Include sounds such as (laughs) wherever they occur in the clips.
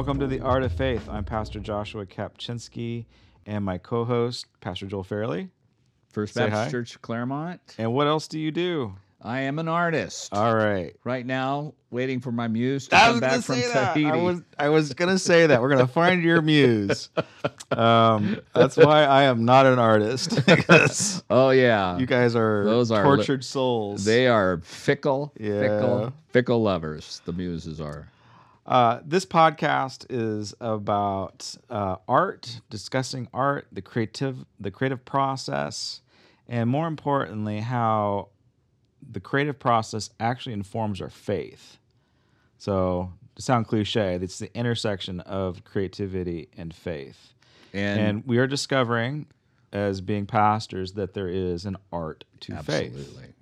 Welcome to the Art of Faith. I'm Pastor Joshua Kapchinsky and my co-host, Pastor Joel Fairley. First Say Baptist hi. Church Claremont. And what else do you do? I am an artist. All right. right now, waiting for my muse to come back from Tahiti. I was I was gonna say that. We're gonna find your muse. Um, that's why I am not an artist. (laughs) oh yeah, you guys are Those are li- tortured souls. they are fickle, Yeah. fickle, fickle lovers. The muses are. Uh, this podcast is about uh, art, discussing art, the creative, the creative process, and more importantly, how the creative process actually informs our faith. So, to sound cliche, it's the intersection of creativity and faith. And, And, we are discovering, as being pastors, that there is an art to faith. absolutely,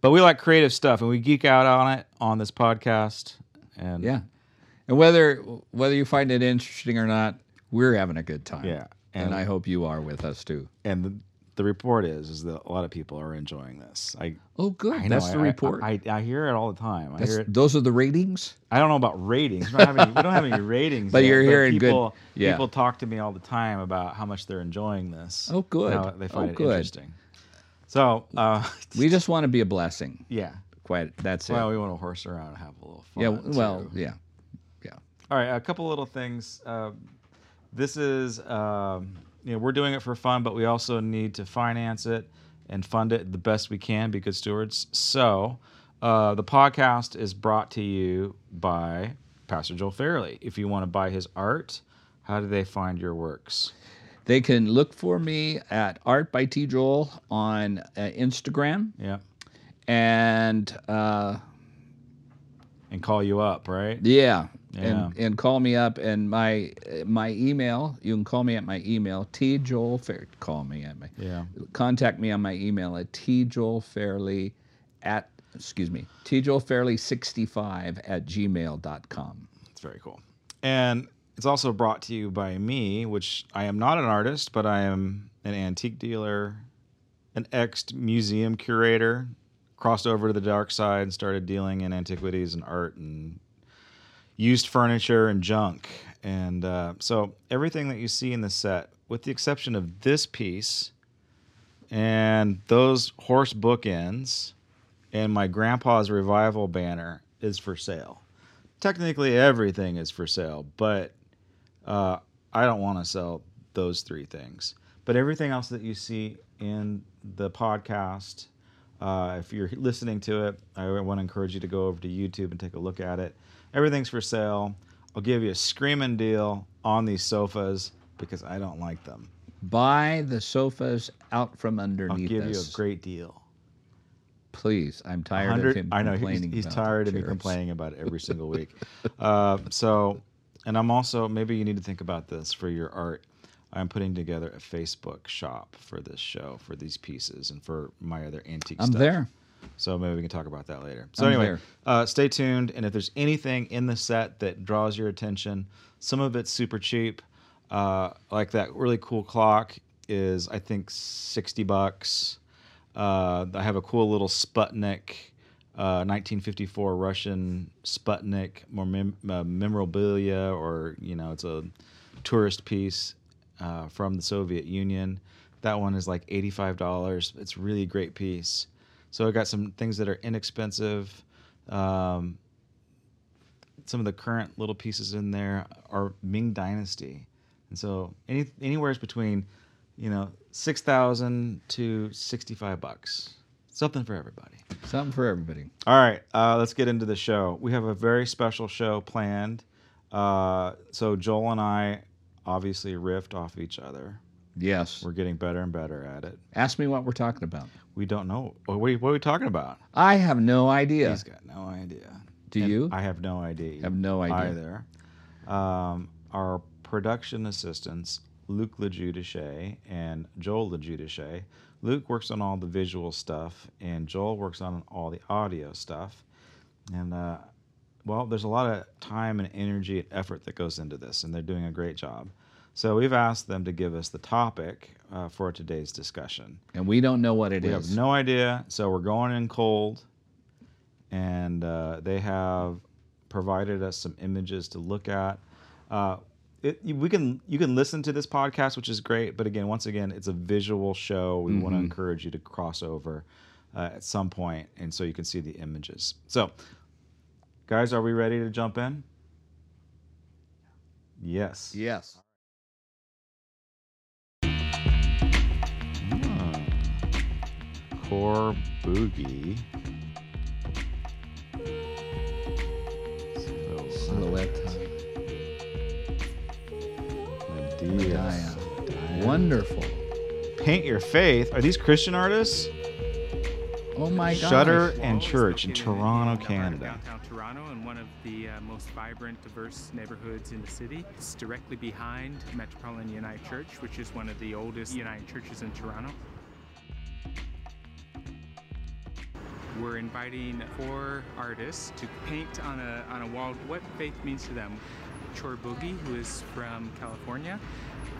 But we like creative stuff, and we geek out on it on this podcast. And yeah. And whether whether you find it interesting or not, we're having a good time. Yeah, and, and- I hope you are with us too. and the, the report is is that a lot of people are enjoying this. I, Oh, good. I know That's the I- report. I, I, hear it all the time. I That's- hear it. those are the ratings. I don't know about ratings. We don't have any, don't have any ratings. (laughs) But yet, you're hearing good- people. yeah. People talk to me all the time about how much they're enjoying this. Oh, good. How they find Oh, it good. interesting. So uh, (laughs) We just want to be a blessing. yeah. Quite. That's it. Well, we want to horse around and have a little fun. yeah. Well. too. Yeah. All right, a couple little things. Uh, this is, um, you know, we're doing it for fun, but we also need to finance it and fund it the best we can. Be good stewards. So, uh, the podcast is brought to you by Pastor Joel Fairley. If you want to buy his art, how do they find your works? They can look for me at Art by T Joel on uh, Instagram Yeah, and uh, and call you up, right? yeah, Yeah. and and call me up and my my email. You can call me at my email T Joel Fair. Call me at my Yeah. contact me on my email at T Joel Fairley at excuse me T Joel sixty five at gmail.com. It's very cool. And it's also brought to you by me, which I am not an artist, but I am an antique dealer, an ex museum curator, crossed over to the dark side and started dealing in antiquities and art and used furniture and junk. And uh, so everything that you see in the set, with the exception of this piece and those horse bookends and my grandpa's revival banner, is for sale technically everything is for sale, but uh, I don't want to sell those three things. But everything else that you see in the podcast, uh, if you're listening to it, I want to encourage you to go over to YouTube and take a look at it. Everything's for sale. I'll give you a screaming deal on these sofas because I don't like them. Buy the sofas out from underneath. I'll give you a great deal. Please, I'm tired of 100 him I know he's, he's tired of me complaining about it every single week. (laughs) uh, so, and I'm also maybe you need to think about this for your art. I'm putting together a Facebook shop for this show, for these pieces, and for my other antique I'm stuff. there. So maybe we can talk about that later. So I'm anyway, uh, stay tuned. And if there's anything in the set that draws your attention, some of it's super cheap. Uh, like that really cool clock is I think sixty bucks. Uh, I have a cool little Sputnik, uh, 1954 Russian Sputnik more mem- uh, memorabilia, or you know, it's a tourist piece uh, from the Soviet Union. That one is like eighty-five dollars. It's a really great piece. So I got some things that are inexpensive. Um, some of the current little pieces in there are Ming Dynasty, and so any anywhere is between, you know, six thousand to sixty-five bucks. Something for everybody. Something for everybody. All right, uh, let's get into the show. We have a very special show planned. Uh, so Joel and I obviously riffed off each other. Yes. We're getting better and better at it. Ask me what we're talking about. We don't know what are we, what are we talking about. I have no idea. He's got no idea. Do And you? I have no idea. Have no idea. either. Um, our production assistants, Luke Lejudice and Joel Lejudice. Luke works on all the visual stuff, and Joel works on all the audio stuff. And uh, well, there's a lot of time and energy and effort that goes into this, and they're doing a great job. So we've asked them to give us the topic uh, for today's discussion. and we don't know what it we is. have no idea, so we're going in cold. And uh, they have provided us some images to look at. Uh, it, we can you can listen to this podcast, which is great. But again, once again, it's a visual show. We want to encourage you to cross over uh, at some point, and so you can see the images. So, guys, are we ready to jump in? Yes. Yes. Chor Boogie. So, Silhouette. Mediah. Wonderful. Paint Your Faith. Are these Christian artists? Oh my God. Shuter and Church in Toronto, the heart of Canada. Downtown Toronto, and one of the uh, most vibrant, diverse neighborhoods in the city. It's directly behind Metropolitan United Church, which is one of the oldest United churches in Toronto. We're inviting four artists to paint on a, on a wall what faith means to them. Chor Boogie, who is from California,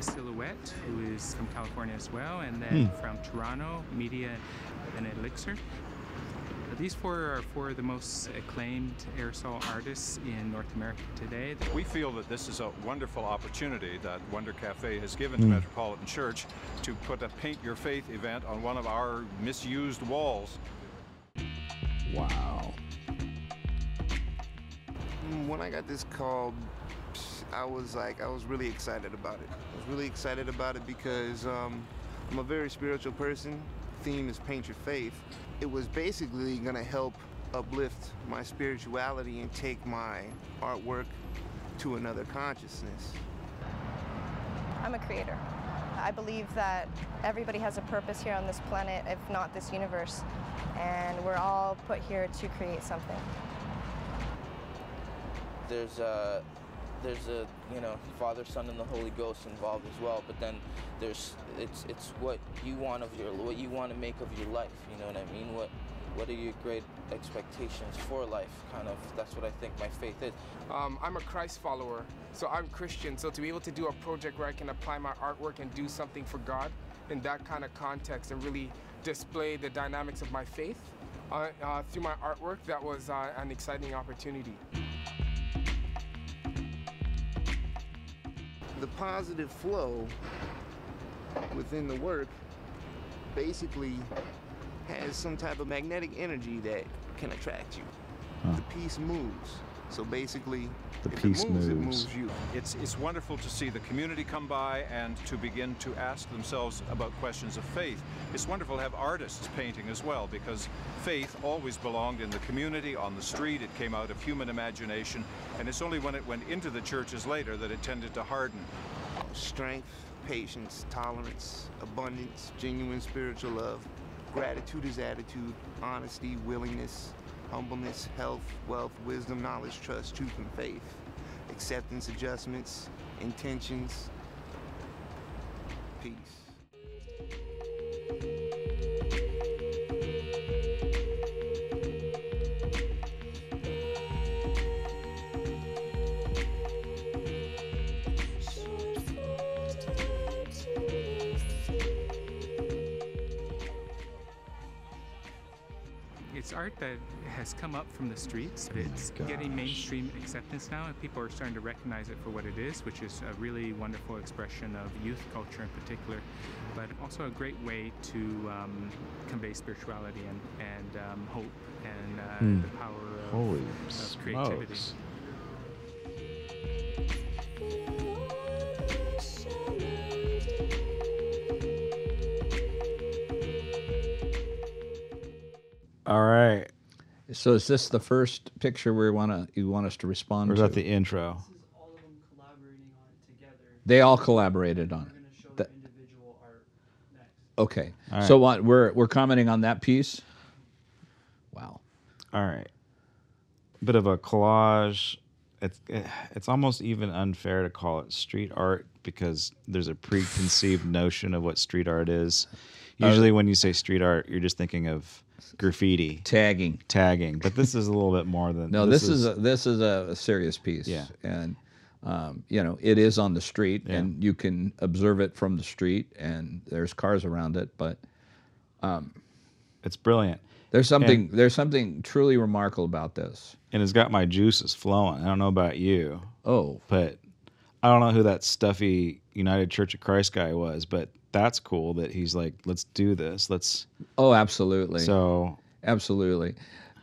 Silhouette, who is from California as well, and then hmm. from Toronto, Mediah and Elicser. These four are four of the most acclaimed aerosol artists in North America today. We feel that this is a wonderful opportunity that Wonder Cafe has given to hmm. Metropolitan Church to put a Paint Your Faith event on one of our misused walls. Wow. When I got this call, I was like, I was really excited about it. I was really excited about it because um, I'm a very spiritual person. Theme is paint your faith. It was basically gonna help uplift my spirituality and take my artwork to another consciousness. I'm a creator. I believe that everybody has a purpose here on this planet, if not this universe, and we're all put here to create something. there's a there's a you know Father, Son, and the Holy Ghost involved as well. But then there's it's it's what you want of your what you want to make of your life. You know what I mean? What what are your great expectations for life? Kind of that's what I think my faith is. Um, I'm a Christ follower, so I'm Christian. So to be able to do a project where I can apply my artwork and do something for God in that kind of context and really display the dynamics of my faith uh, uh, through my artwork, that was uh, an exciting opportunity. The positive flow within the work basically has some type of magnetic energy that can attract you. The piece moves. So basically, The if piece it moves, it moves. moves you. It's, it's wonderful to see the community come by and to begin to ask themselves about questions of faith. It's wonderful to have artists painting as well because faith always belonged in the community, on the street. It came out of human imagination, and it's only when it went into the churches later that it tended to harden. strength, patience, tolerance, abundance, genuine spiritual love. Gratitude is attitude, honesty, willingness, humbleness, health, wealth, wisdom, knowledge, trust, truth, and faith. Acceptance, adjustments, intentions, peace. Art that has come up from the streets. It's getting mainstream acceptance now, and people are starting to recognize it for what it is, which is a really wonderful expression of youth culture in particular, but also a great way to um, convey spirituality and, and um, hope and uh, the power of, Holy of creativity. All right. So is this the first picture we want to you want us to respond Or is to? that the intro? all of them collaborating on it together. they all collaborated on We're it. going to show That- the individual art next. Okay. All So what we're we're commenting on that piece. Wow. All right. Bit of a collage. It's eh, it's almost even unfair to call it street art because there's a preconceived notion of what street art is. Uh, Usually, when you say street art, you're just thinking of graffiti, Tagging. tagging, but this is a little bit more than. (laughs) No, this, is, a, this is a, serious piece. Yeah. And um, you know, it is on the street Yeah. and you can observe it from the street and there's cars around it, but it's brilliant, there's something there's something truly remarkable about this. and it's got my juices flowing. I don't know about you, Oh, but I don't know who that stuffy United Church of Christ guy was, but that's cool that he's like, let's do this. Let's. Oh, absolutely. So absolutely.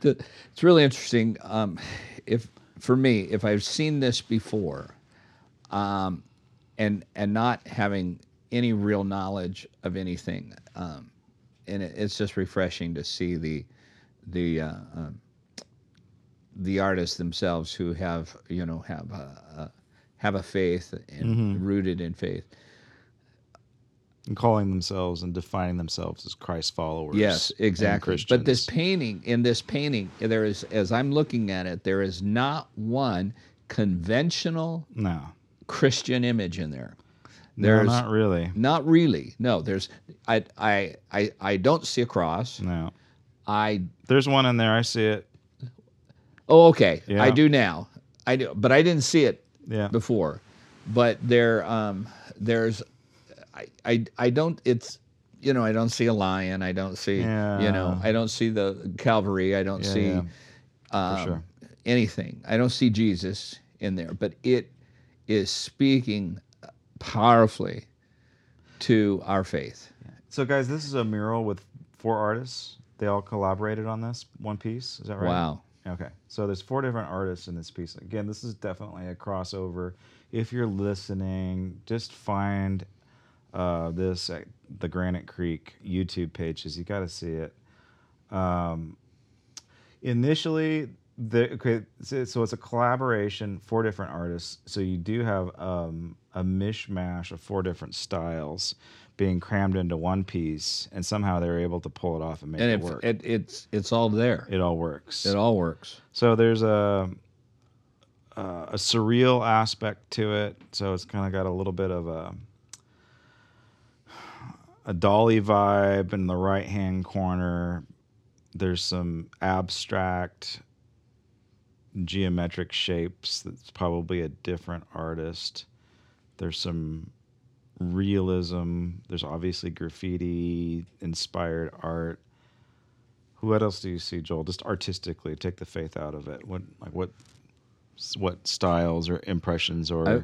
The, it's really interesting. Um, if for me, if I've seen this before, um, and and not having any real knowledge of anything, um, and it, it's just refreshing to see the the uh, um, the artists themselves who have you know have a, a have a faith and Mhm. rooted in faith. And calling themselves and defining themselves as Christ followers. Yes, exactly. But this painting, in this painting, there is, as I'm looking at it, there is not one conventional no Christian image in there. No, There's not really. Not really. No, there's. I I I I don't see a cross. No. I. There's one in there. I see it. Oh, okay. Yeah. I do now. I do, but I didn't see it Yeah. before. But there, um, there's, I, I, I don't. It's, you know, I don't see a lion. I don't see, you know, I don't see the Calvary. I don't Yeah, see, yeah. Um, sure. anything. I don't see Jesus in there. But it is speaking powerfully to our faith. So, guys, this is a mural with four artists. They all collaborated on this one piece. Is that right? Wow. Okay. So there's four different artists in this piece. Again, this is definitely a crossover. If you're listening, just find uh, this at the Granite Creek YouTube pages. You got to see it. Um, initially, the okay, so it's a collaboration, four different artists. So you do have um, a mishmash of four different styles being crammed into one piece, and somehow they're able to pull it off and make and it it, work. it, it's it's all there. It all works. It all works. So there's a uh, a surreal aspect to it. So it's kind of got a little bit of a a Dalí vibe in the right hand corner. There's some abstract geometric shapes that's probably a different artist. There's some realism. There's obviously graffiti inspired art. What else do you see, Joel? Just artistically, take the faith out of it. What like what what styles or impressions or I-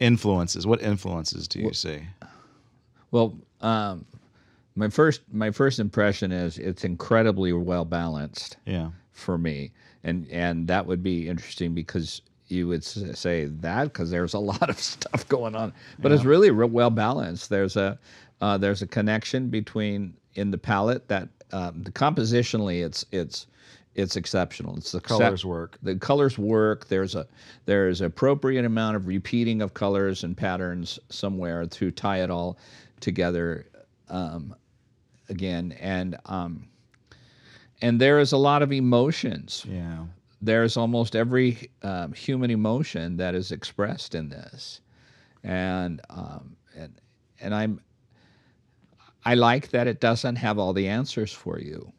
influences? What influences do you see? Well, um, my first my first impression is it's incredibly well balanced. Yeah. For me, and and that would be interesting because you would say that because there's a lot of (laughs) stuff going on, but it's Yeah. really real well balanced. There's a uh, there's a connection between in the palette that um, the compositionally it's it's it's exceptional. It's the Colors work. The colors work. There's a there's appropriate amount of repeating of colors and patterns somewhere to tie it all together um, again. And um, and there is a lot of emotions. Yeah. There's almost every um, human emotion that is expressed in this, and um, and and I'm I like that it doesn't have all the answers for you,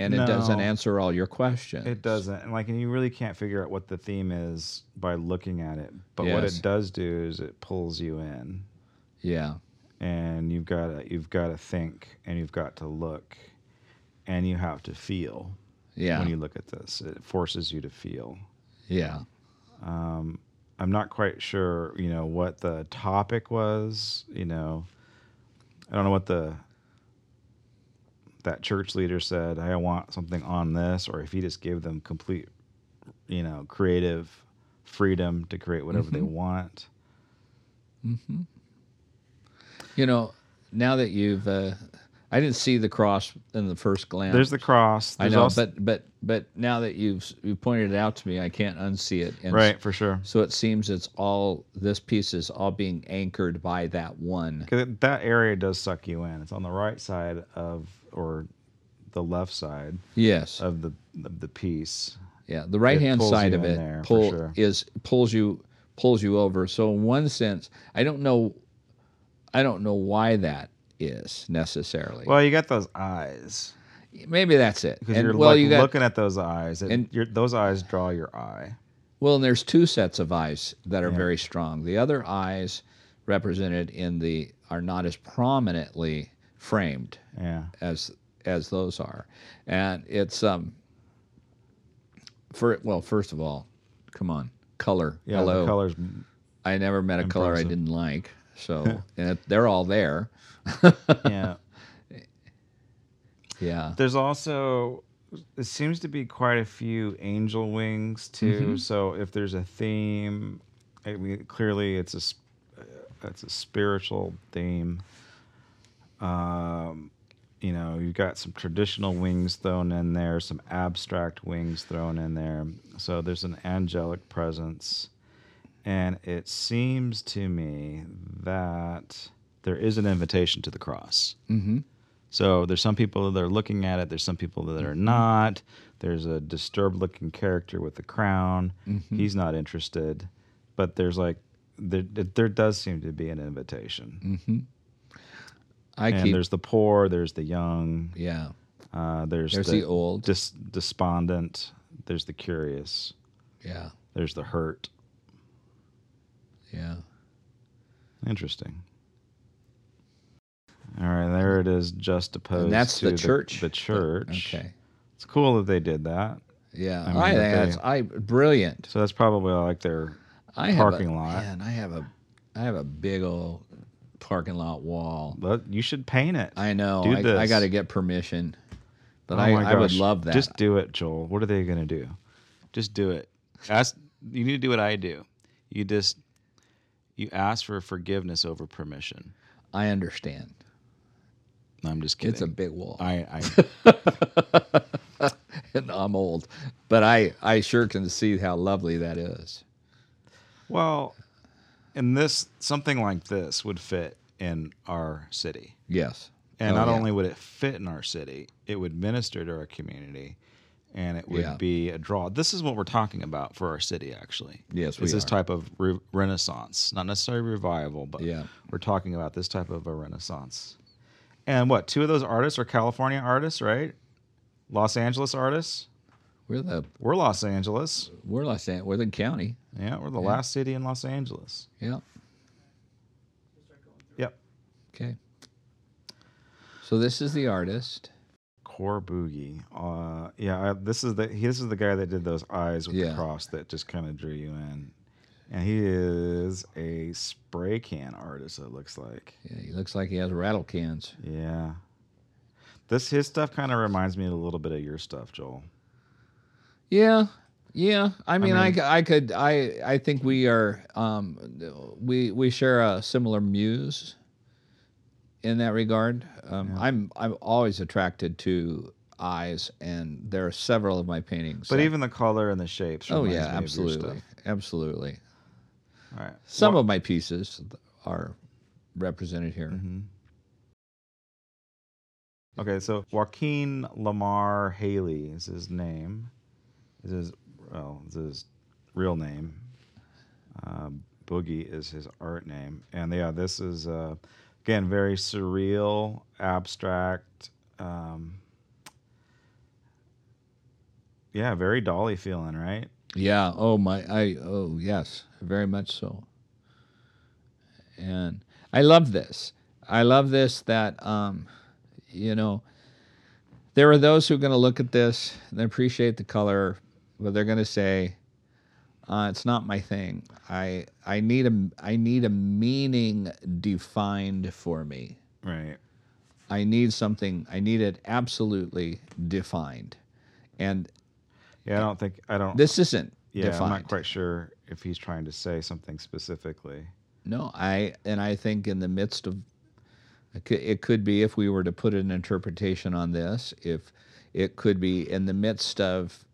and it doesn't answer all your questions. It doesn't, and like, and you really can't figure out what the theme is by looking at it. But what it does do is it pulls you in. Yeah. And you've got to you've got to think, and you've got to look, and you have to feel. Yeah. When you look at this, it forces you to feel. Yeah. Um, I'm not quite sure, you know, what the topic was. You know, I don't know what the that church leader said. I want something on this, or if he just gave them complete, you know, creative freedom to create whatever they Mhm. want. hmm You know, now that you've, uh, I didn't see the cross in the first glance. There's the cross. I know, also- but but but now that you've you pointed it out to me, I can't unsee it. And Right, for sure. So it seems it's all this piece is all being anchored by that one. 'Cause it- that area does suck you in. It's on the right side of, or the left side. Yes. Of the of the piece. Yeah, the right hand side of it there, pull sure. is pulls you pulls you over. So in one sense, I don't know, I don't know why that is necessarily. Well, you got those eyes. Maybe that's it. Because you're well, like you got- looking at those eyes, and, and- your those eyes draw your eye. Well, and there's two sets of eyes that are Yeah. very strong. The other eyes represented in the are not as prominently framed Yeah. as as those are. And it's um for well, first of all, come on. Color. Yeah, Hello. colors I never met a color I didn't like. So (laughs) and they're all there. yeah. (laughs) Yeah. There's also it seems to be quite a few angel wings too. Mhm. So if there's a theme, I mean, clearly it's a uh, it's a spiritual theme. Um, you know, you've got some traditional wings thrown in there, some abstract wings thrown in there. So there's an angelic presence. And it seems to me that there is an invitation to the cross. Mm-hmm. So there's some people that are looking at it. There's some people that are not. There's a disturbed looking character with the crown. Mhm. He's not interested. But there's like there there does seem to be an invitation. Mm-hmm. I and keep there's the poor. There's the young. yeah. Uh, there's There's the old. dis- despondent. There's the curious. Yeah. There's the hurt. Yeah. Interesting. All right, there it is, just opposed that's to the church? The church. Okay. It's cool that they did that. Yeah. I I, think that that's I brilliant. So that's probably like their I have parking a, lot. Man, I have a I have a big old parking lot wall. But you should paint it. I know. Do I, this. I got to get permission. But Oh I, I would love that. Just do it, Joel. What are they going to do? Just do it. Ask. You need to do what I do. You just you ask for forgiveness over permission. I understand. I'm just kidding. It's a big wall. I, I (laughs) and I'm old, but I I sure can see how lovely that is. well, and this something like this would fit in our city. Yes. And Oh, not yeah. only would it fit in our city, it would minister to our community and it would Yeah. be a draw. This is what we're talking about for our city, actually. Yes, we It's this are. type of re- renaissance, not necessarily revival, but Yeah. we're talking about this type of a renaissance. And what? Two of those artists are California artists, right? Los Angeles artists. We're the We're Los Angeles. we're Los Angeles. We're the county. Yeah, we're the Yeah. last city in Los Angeles. Yeah. Yep. Okay. So this is the artist. Chor Boogie. Uh, yeah, I, this is the this is the guy that did those eyes with Yeah. the cross that just kind of drew you in, and he is a spray can artist. It looks like. Yeah, he looks like he has rattle cans. Yeah. This his stuff kind of reminds me a little bit of your stuff, Joel. Yeah, yeah. I mean, I, mean- c- I could, I, I think we are, um, we we share a similar muse in that regard. Um, I'm I'm always attracted to eyes, and there are several of my paintings. But that- even the color and the shapes. oh yeah, me of your absolutely, absolutely. All right. Some Well- of my pieces are represented here. Mhm. Okay, so Joaquin Lamar Haley is his name. Is his well, is his real name. Um, Boogie is his art name, and yeah, this is uh, again very surreal, abstract. Um, yeah, very Dalí feeling, right? Yeah. Oh my. I. Oh yes. Very much so. And I love this. I love this. That um, you know, there are those who are going to look at this and appreciate the color, but they're going to say, uh, "It's not my thing. I I need a I need a meaning defined for me. Right. I need something. I need it absolutely defined." And Yeah, I don't think I don't. this isn't yeah, I'm not quite sure if he's trying to say something specifically. No, I and I think in the midst of it could be if we were to put an interpretation on this, if it could be in the midst of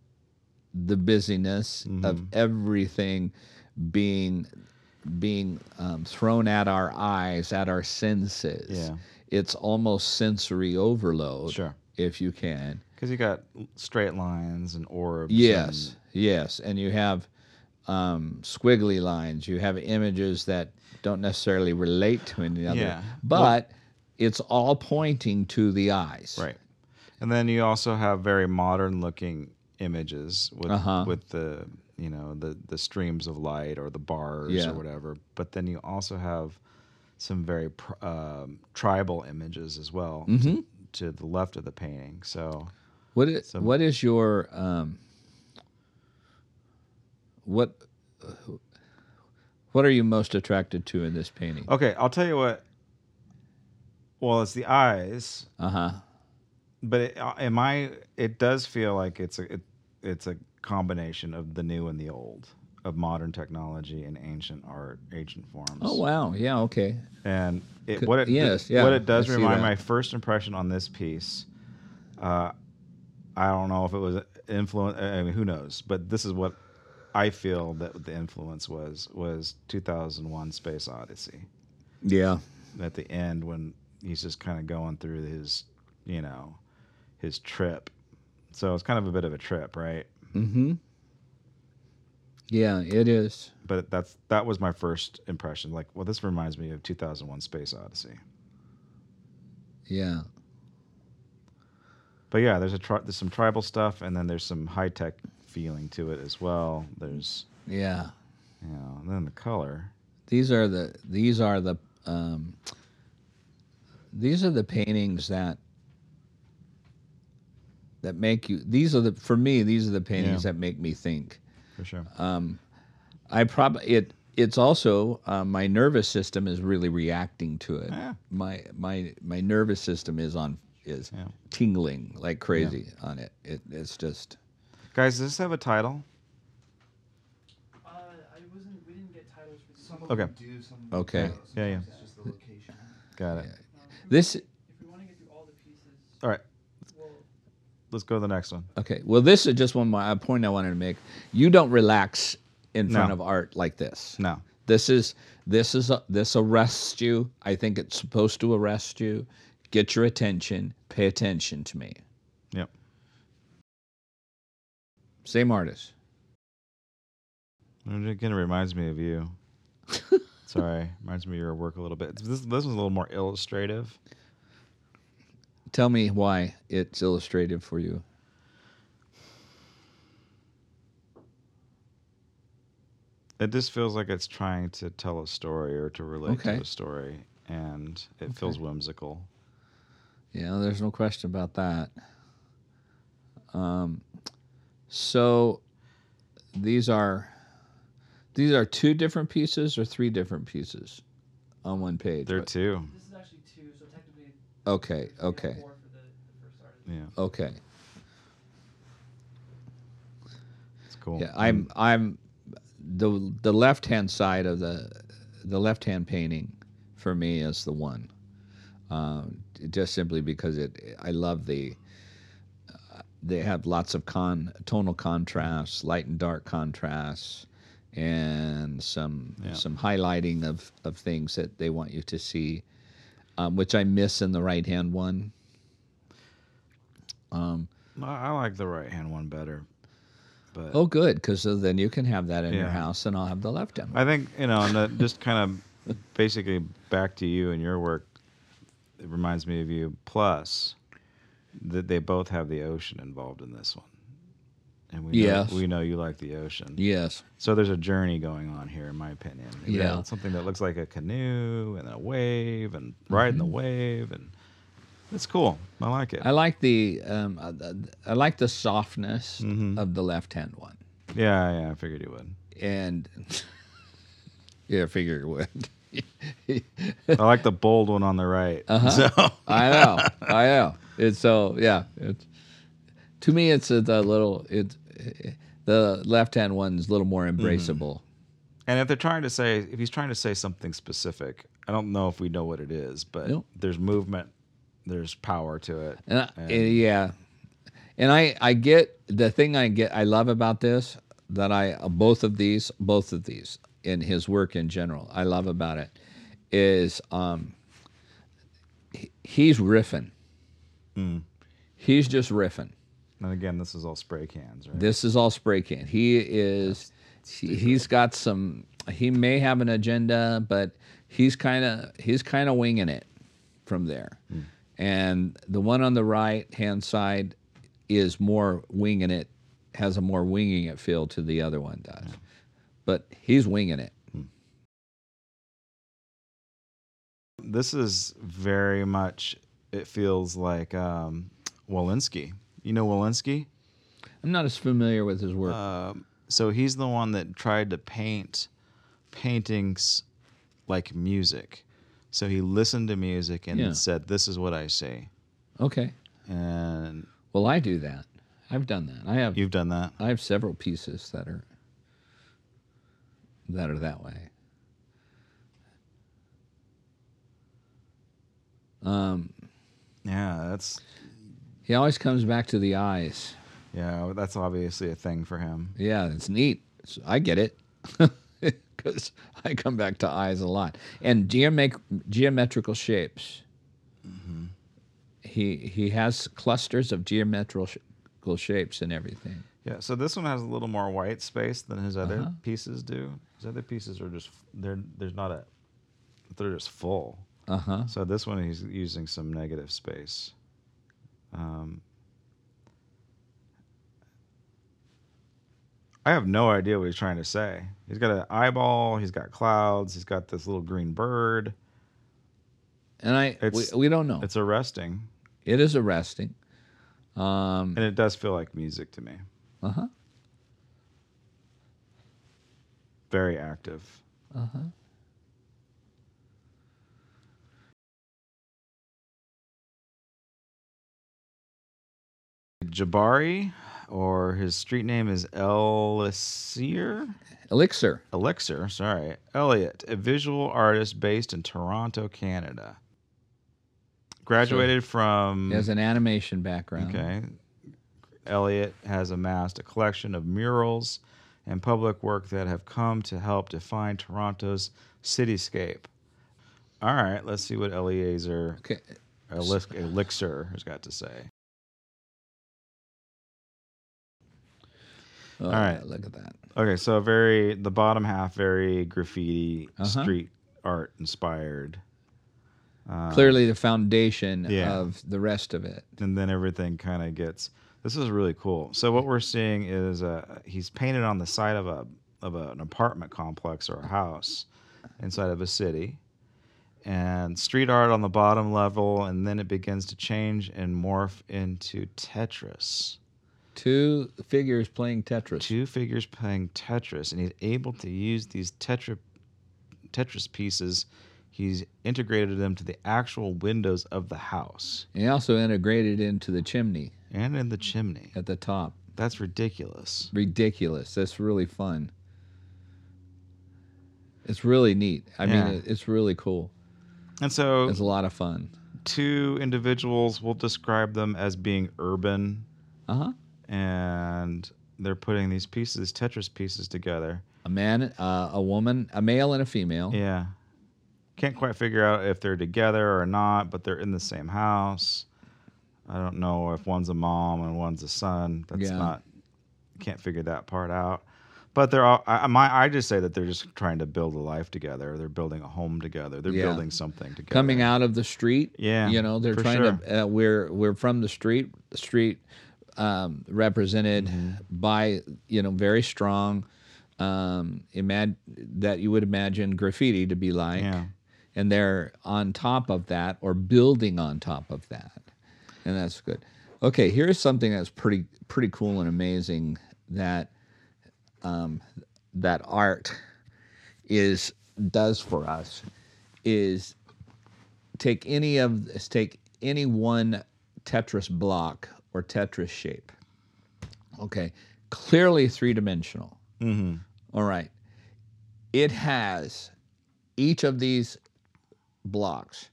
the busyness of Mhm. everything being being um, thrown at our eyes, at our senses. Yeah. It's almost sensory overload, Sure. if you can. Because you got straight lines and orbs. Yes, yes, and you have um, squiggly lines. You have images that don't necessarily relate to any other, Yeah. but it's all pointing to the eyes. right. And then you also have very modern looking images with Uh-huh. with the you know the the streams of light or the bars Yeah. or whatever. But then you also have some very pr- um, tribal images as well Mhm. to, to the left of the painting. So What is, Some- what is your um, what What are you most attracted to in this painting? Okay, I'll tell you what. Well, it's the eyes, Uh huh. But it, uh, am I? It does feel like it's a it, it's a combination of the new and the old, of modern technology and ancient art, ancient forms. Oh wow. Yeah. Okay. And it, Could- what it yes, what it does remind my first impression on this piece. Uh, I don't know if it was influence. I mean, who knows? But this is what I feel that the influence was was 2001: Space Odyssey. Yeah. At the end, when he's just kind of going through his, you know, his trip. So it's kind of a bit of a trip, right? Mm-hmm. Yeah, it is. But that's that was my first impression. Like, well, this reminds me of 2001: Space Odyssey. Yeah. But yeah, there's a tri- there's some tribal stuff, and then there's some high tech feeling to it as well. There's Yeah. you know, and then the color. These are the these are the um, these are the paintings that that make you these are the for me these are the paintings Yeah. that make me think For sure. um, I probably it it's also uh, my nervous system is really reacting to it Yeah. my my my nervous system is on is Yeah. tingling like crazy on it. it it's just Guys, does this have a title? Uh, I wasn't. We didn't get titles for. Some Okay. do, some Okay. Yeah, yeah. It's just the location. Got it. This want- If we want to get through all the pieces, All right, well, let's go to the next one. Okay. Well, this is just one more point I wanted to make. You don't relax in front No. of art like this. No. This is this is a, this arrests you. I think it's supposed to arrest you. Get your attention. Pay attention to me. Yep. Same artist. It again reminds me of you. (laughs) Sorry, reminds me of your work a little bit. This this was a little more illustrative. Tell me why it's illustrated for you. It just feels like it's trying to tell a story or to relate Okay. to a story, and it feels whimsical. Yeah, there's no question about that. Um, so these are these are two different pieces or three different pieces on one page. There What- too. this two. Okay, okay, Four for the, the first artist. Yeah, okay. it's cool. Yeah, I'm I'm the the left hand side of the the left hand painting for me is the one. Um, just simply because it I love the uh, they have lots of con tonal contrasts, light and dark contrasts, and some Yeah. some highlighting of of things that they want you to see, um, which I miss in the right hand one. Um, I like the right hand one better, but oh, good, because then you can have that in your house, and I'll have the left hand. one. I think you know, and just kind of basically back to you and your work. It reminds me of you. Plus, that they both have the ocean involved in this one, and we know, we know you like the ocean. Yes. So there's a journey going on here, in my opinion. You Yeah. something that looks like a canoe and a wave and riding Mm-hmm. the wave, and it's cool. I like it. I like the um, uh, uh, I like the softness Mhm. of the left hand one, yeah, yeah. I figured you would. and (laughs) yeah, I figure it would. (laughs) I like the bold one on the right. Uh-huh. (laughs) So I know, I know. It's so yeah. It's to me, it's a, the little it. The left hand one's a little more embraceable. And if they're trying to say, if he's trying to say something specific, I don't know if we know what it is, but Nope. there's movement, there's power to it. And, I, And- and yeah, and I I get the thing I get I love about this that I both of these both of these in his work in general I love about it is um he- he's riffing. Mm. He's just riffing. And again, this is all spray cans, right? This is all spray can. He is he, he's got some he may have an agenda, but he's kind of he's kind of winging it from there. And the one on the right hand side is more winging it, has a more winging it feel to the other one does. But he's winging it. this is very much, it feels like um, Walensky. You know Walensky? I'm not as familiar with his work. Um, so he's the one that tried to paint paintings like music. So he listened to music and Yeah. said, "This is what I say." Okay. And Well, I do that. I've done that. I have. you've done that. I have several pieces that are that are that way. Um, Yeah, that's he always comes back to the eyes. yeah, that's obviously a thing for him. Yeah, it's neat. So I get it (laughs) because I come back to eyes a lot and geomet- geometrical shapes. He he has clusters of geometrical sh- shapes and everything. Yeah, so this one has a little more white space than his other Uh-huh. pieces do. His other pieces are just they're there's not a they're just full. Uh huh. So this one he's using some negative space. Um, I have no idea what he's trying to say. He's got an eyeball. He's got clouds. He's got this little green bird. And I we, we don't know. It's arresting, It is arresting. Um, and it does feel like music to me. uh huh. Very active. Uh huh. Jabari, or his street name is Elicser. Elicser. Elicser, sorry. Elliot, a visual artist based in Toronto, Canada. Graduated from. He has an animation background. Okay. Elliot has amassed a collection of murals and public work that have come to help define Toronto's cityscape. All right, let's see what Elicser Okay. Elix- Elixir has got to say. Oh, All right. Look at that. Okay, so very the bottom half very graffiti Uh-huh. street art inspired. Uh, Clearly, the foundation yeah. of the rest of it. and then everything kind of gets. This is really cool. So what we're seeing is uh, he's painted on the side of a of a, an apartment complex or a house inside of a city, and street art on the bottom level, and then it begins to change and morph into Tetris. Two figures playing Tetris. Two figures playing Tetris, and he's able to use these Tetra Tetris pieces. He's integrated them to the actual windows of the house He also integrated into the chimney and in the chimney. at the top. That's ridiculous. Ridiculous. That's really fun. It's really neat. I Yeah. mean, it's really cool. And so, It's a lot of fun. two individuals will describe them as being urban, Uh huh. And they're putting these pieces, Tetris pieces, together. A man, uh, a woman, a male, and a female. Yeah. Can't quite figure out if they're together or not, but they're in the same house. I don't know if one's a mom and one's a son. That's Yeah. not. Can't figure that part out. But they're all. I, my, I just say that they're just trying to build a life together. They're building a home together. They're Yeah. building something together. Coming out of the street. Yeah, You know, they're trying sure. to. Uh, we're we're from the street. The street um, represented Mm-hmm. by you know very strong. Um, imag- that you would imagine graffiti to be like. Yeah. and they're on top of that or building on top of that and that's good okay here's something that's pretty pretty cool and amazing that um, that art is does for us is take any of take any one tetris block or tetris shape okay clearly three-dimensional Mm-hmm. all right it has each of these blocks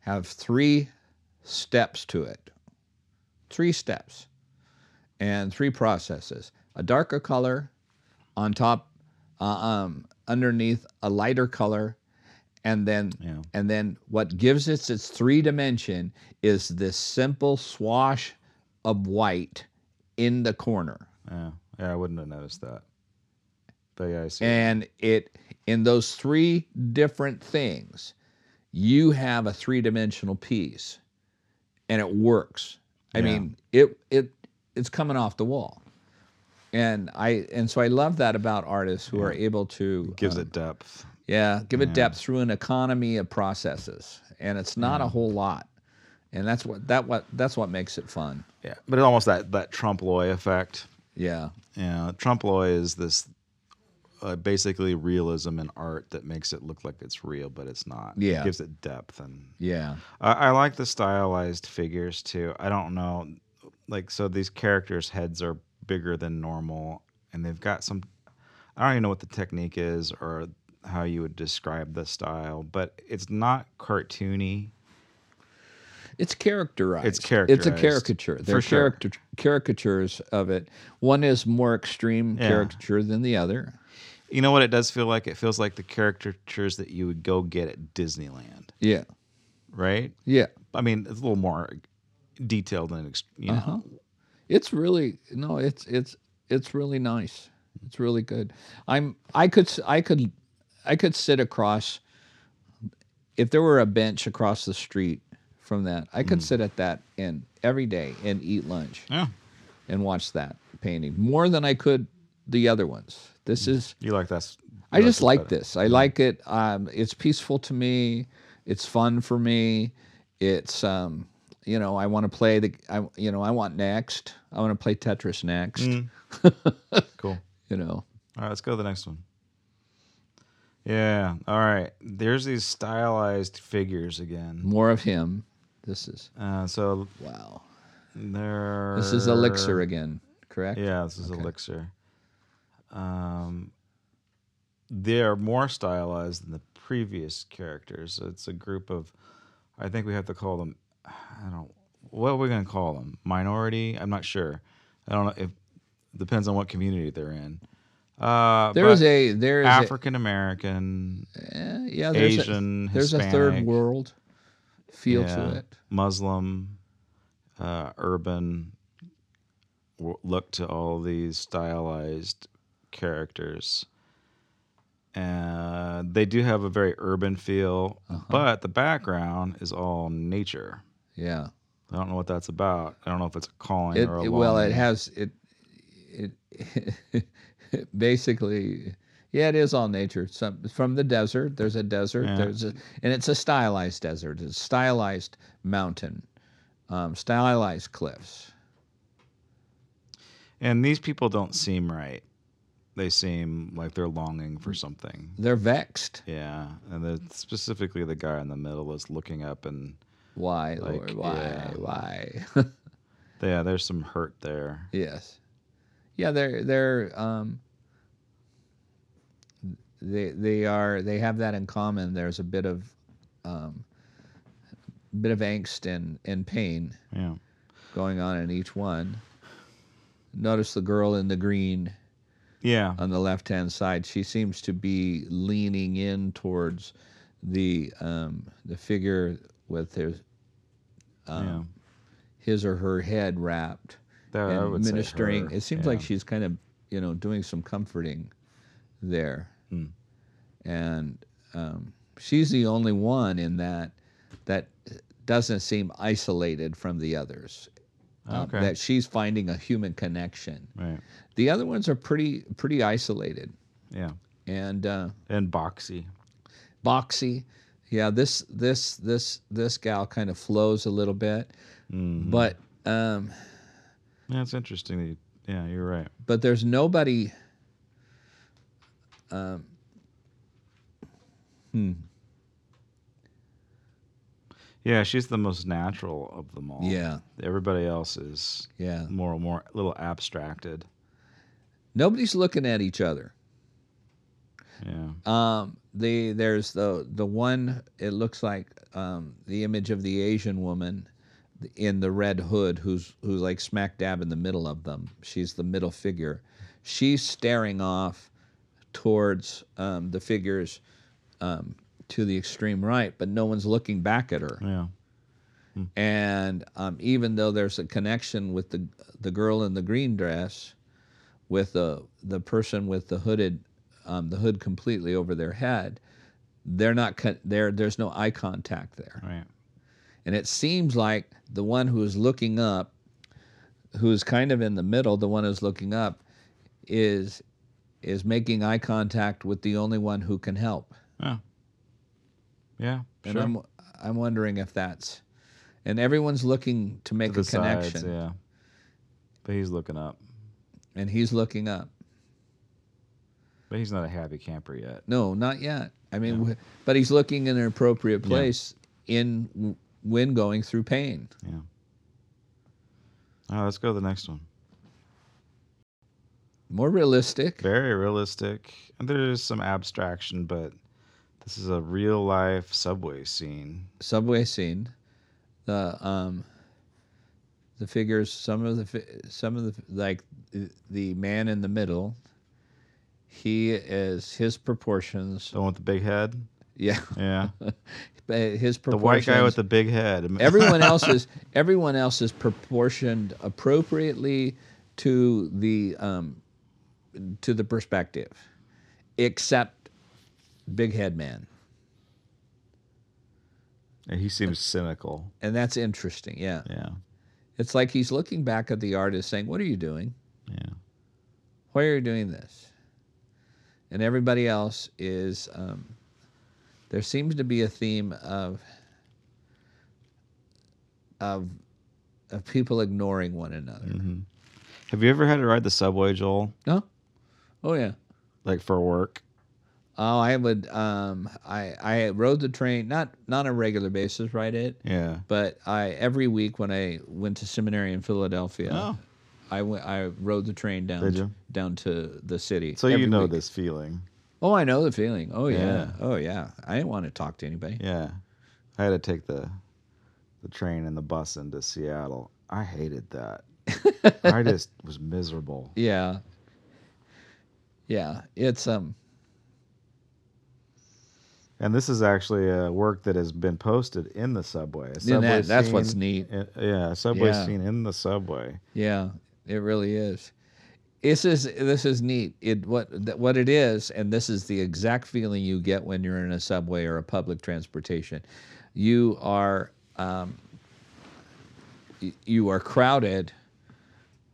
have three steps to it. Three steps and three processes. A darker color on top, uh, um, underneath a lighter color, and then Yeah. and then what gives it its three dimension is this simple swash of white in the corner. Yeah. Yeah. I wouldn't have noticed that. But yeah, I see. And it in those three different things, you have a three-dimensional piece, and it works. I Yeah. mean, it it it's coming off the wall, and I and so I love that about artists who are able to gives um, it depth. Yeah give it depth through an economy of processes, and it's not a whole lot, and that's what that what that's what makes it fun. Yeah. But it's almost that that trompe l'oeil effect. Yeah, yeah. trompe l'oeil is this uh, basically realism in art that makes it look like it's real, but it's not. Yeah. it gives it depth and Yeah. I, I like the stylized figures too. I don't know, like so these characters' heads are bigger than normal, and they've got some. I don't even know what the technique is or how you would describe the style, but it's not cartoony. It's characterized. It's It's a caricature. for They're sure. character caricatures of it. One is more extreme Yeah. caricature than the other. You know what it does feel like? It feels like the caricatures that you would go get at Disneyland, Yeah. right? Yeah. I mean, it's a little more detailed and ex- you know. Uh-huh. It's really no, it's it's it's really nice. It's really good. I'm I could I could I could sit across if there were a bench across the street from that. I could sit at that and every day and eat lunch Yeah, and watch that painting more than I could the other ones. This is you like that? I just like this. I like it. Um, it's peaceful to me. It's fun for me. It's um, you know, I want to play the. I you know, I want next. I want to play Tetris next. (laughs) Cool. You know, All right, let's go to the next one. Yeah. All right. There's these stylized figures again. more of him. This is Uh, so wow. there. This is Elicser again, correct? Yeah, this is Okay. Elicser. Um, they are more stylized than the previous characters. It's a group of, I think we have to call them. I don't. What are we gonna call them? Minority? I'm not sure. I don't know if depends on what community they're in. Uh, There is a there is African American, a, eh, yeah. There's Asian, a, there's a third world feel yeah, to it. Muslim, uh, urban. w- Look to all these stylized characters. And they do have a very urban feel, Uh-huh. but the background is all nature. Yeah. I don't know what that's about. I don't know if it's a calling It, or a well, it has it. It (laughs) (laughs) basically, yeah, it is all nature. Some from the desert. There's a desert. Yeah. There's a, and it's a stylized desert. It's a stylized mountain, um, stylized cliffs. And these people don't seem right. They seem like they're longing for something. They're vexed. Yeah, and the, specifically the guy in the middle is looking up, and Why, Like, Lord? Why? yeah. Why? (laughs) yeah, there's some hurt there. yes. Yeah, they're they're um. They they are they have that in common. There's a bit of, um. Bit of angst and and pain. Yeah, going on in each one. Notice the girl in the green yeah, on the left hand side. She seems to be leaning in towards the um, the figure with his um, yeah. his or her head wrapped That, and ministering. It seems yeah. like she's kind of you know doing some comforting there, Hmm. and um, she's the only one in that that doesn't seem isolated from the others. um, Okay. That she's finding a human connection. right. The other ones are pretty pretty isolated Yeah, and uh, and boxy. boxy. Yeah, this this this this gal kind of flows a little bit, Mhm. but um, Yeah, it's interesting. That you, yeah, you're right. but there's nobody. Um, hmm. Yeah, she's the most natural of them all. Yeah. everybody else is Yeah. more or more a little abstracted. Nobody's looking at each other. Yeah, Um, the there's the the one. It looks like um, the image of the Asian woman in the red hood, who's who's like smack dab in the middle of them. She's the middle figure. She's staring off towards um, the figures um, to the extreme right, but no one's looking back at her. yeah, And um, even though there's a connection with the the girl in the green dress, with the the person with the hooded um, the hood completely over their head, they're not con- there. There's no eye contact there, right. And it seems like the one who is looking up, who is kind of in the middle, the one who's looking up, is is making eye contact with the only one who can help. Yeah, yeah, And sure. I'm I'm wondering if that's, and everyone's looking to make to a the sides, connection. yeah. But he's looking up. and he's looking up. But he's not a happy camper yet. No, not yet. I mean, w but he's looking in an appropriate Yeah. place in w- when going through pain. Yeah. All right, let's go to the next one. More realistic. Very realistic. And there's some abstraction, but this is a real life subway scene. subway scene. The um, the figures. Some of the some of the like the, the man in the middle. He is his proportions. The one with the big head. Yeah, Yeah. (laughs) his the white guy with the big head. (laughs) everyone else is everyone else is proportioned appropriately to the um, to the perspective, except Big Head Man, Yeah, he seems cynical. and that's interesting. Yeah, Yeah. it's like he's looking back at the artist, saying, "What are you doing? Yeah. Why are you doing this?" And everybody else is. Um, there seems to be a theme of of of people ignoring one another. hmm Have you ever had to ride the subway, Joel? No. Oh yeah. Like for work? Oh, I would. Um, I I rode the train not not on a regular basis, ride it, Yeah. but I every week when I went to seminary in Philadelphia, Oh. I went I rode the train down Did to, you? down to the city. So you know week. this feeling. Oh, I know the feeling. Oh yeah. Yeah. Oh yeah. I didn't want to talk to anybody. Yeah. I had to take the the train and the bus into Seattle. I hated that. I (laughs) just was miserable. Yeah. Yeah. It's um. And this is actually a work that has been posted in the subway. A subway that- that's what's neat. in- yeah, a subway Yeah. scene in the subway. Yeah, it really is. This is this is neat. It what what it is, and this is the exact feeling you get when you're in a subway or a public transportation. You are um, you are crowded,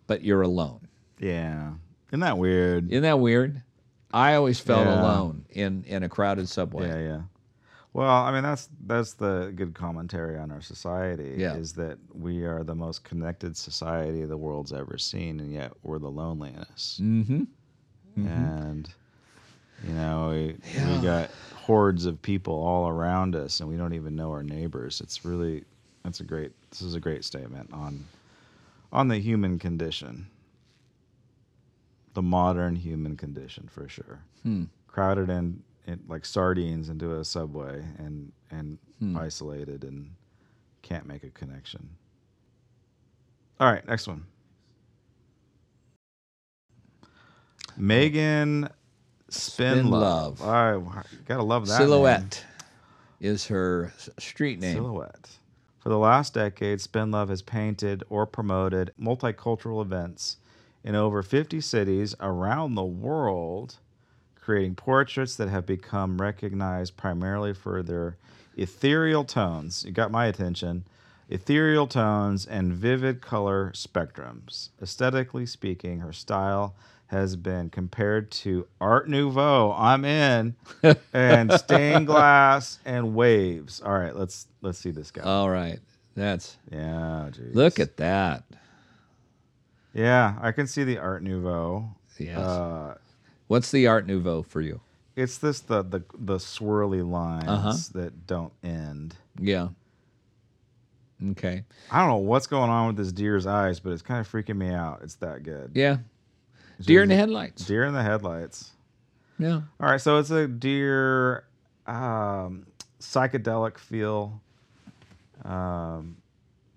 but you're alone. Yeah. Isn't that weird? Isn't that weird? I always felt Yeah. alone in in a crowded subway. Yeah, yeah. Well, I mean that's that's the good commentary on our society Yeah. is that we are the most connected society the world's ever seen, and yet we're the loneliest. Mm-hmm. And you know, we, Yeah. we got hordes of people all around us, and we don't even know our neighbors. It's really that's a great. This is a great statement on on the human condition, the modern human condition for sure Hmm. crowded in, in like sardines into a subway and and Hmm. isolated and can't make a connection. All right, next one. Megan Spin, Spin Love. Right, gotta love that. name. Silhouette is her street name. Silhouette. For the last decade, Spin Love has painted or promoted multicultural events in over 50 cities around the world, creating portraits that have become recognized primarily for their ethereal tones. You got my attention. Ethereal tones and vivid color spectrums. Aesthetically speaking, her style has been compared to Art Nouveau. I'm in, (laughs) and stained glass and waves. All right, let's let's see this guy. All right, that's yeah, geez. look at that. Yeah, I can see the Art Nouveau. Yes. Uh, What's the Art Nouveau for you? it's this the the the swirly lines Uh-huh. that don't end. Yeah. Okay. I don't know what's going on with this deer's eyes, but it's kind of freaking me out. It's that good. Yeah. It's Deer in the headlights. Deer in the headlights. Yeah. All right, so it's a deer um, psychedelic feel. Um,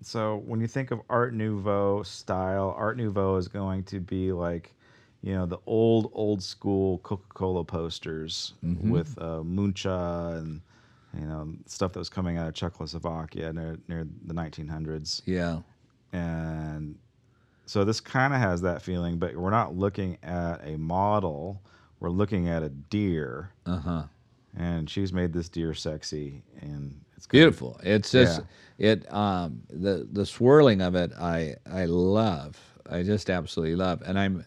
so when you think of Art Nouveau style, Art Nouveau is going to be like, you know, the old old school Coca-Cola posters Mhm. with uh, Mucha and you know stuff that was coming out of Czechoslovakia near near the 1900s. Yeah. And so this kind of has that feeling, but we're not looking at a model. We're looking at a deer. Uh huh. And she's made this deer sexy, and it's Beautiful. It's just it um the the swirling of it I I love. I just absolutely love. And I'm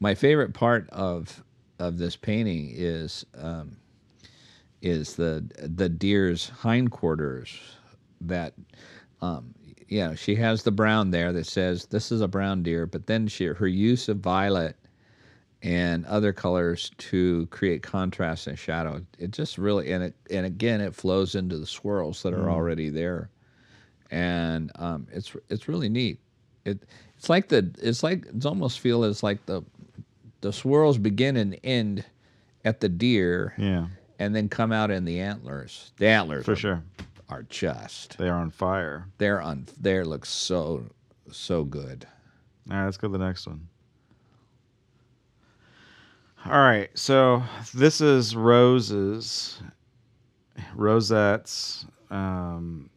my favorite part of of this painting is um is the the deer's hindquarters that um you know, she has the brown there that says this is a brown deer, but then she her use of violet and other colors to create contrast and shadow. It just really and it and again it flows into the swirls that are Mm. already there, and um, it's it's really neat. It it's like the it's like it's almost feel as like the the swirls begin and end at the deer, Yeah, and then come out in the antlers. The antlers for are, sure. are just They are on fire. they're on they look so so good. All right, let's go to the next one. All right, so this is roses, rosettes, um,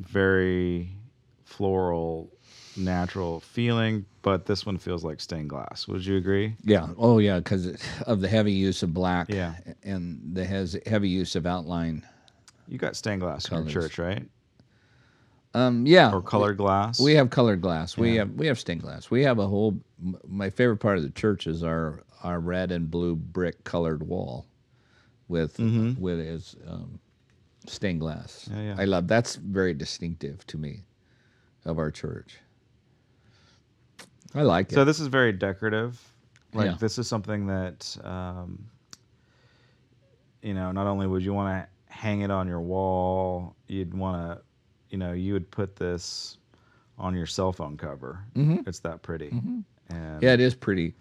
very floral, natural feeling, but this one feels like stained glass. Would you agree? Yeah. Oh, yeah, because of the heavy use of black. Yeah. And the has heavy use of outline. You got stained glass in your church, right? Um. Yeah. Or colored glass? We have colored glass. We have we have stained glass. We have a whole. My favorite part of the church is our our red and blue brick colored wall, with Mhm. with its um, stained glass. Yeah, yeah. I love that's very distinctive to me, of our church. I like it. So this is very decorative. Like Yeah. this is something that um, you know, not only would you want to hang it on your wall, you'd want to, you know, you would put this on your cell phone cover. Mhm. It's that pretty. Mhm. And yeah, it is pretty.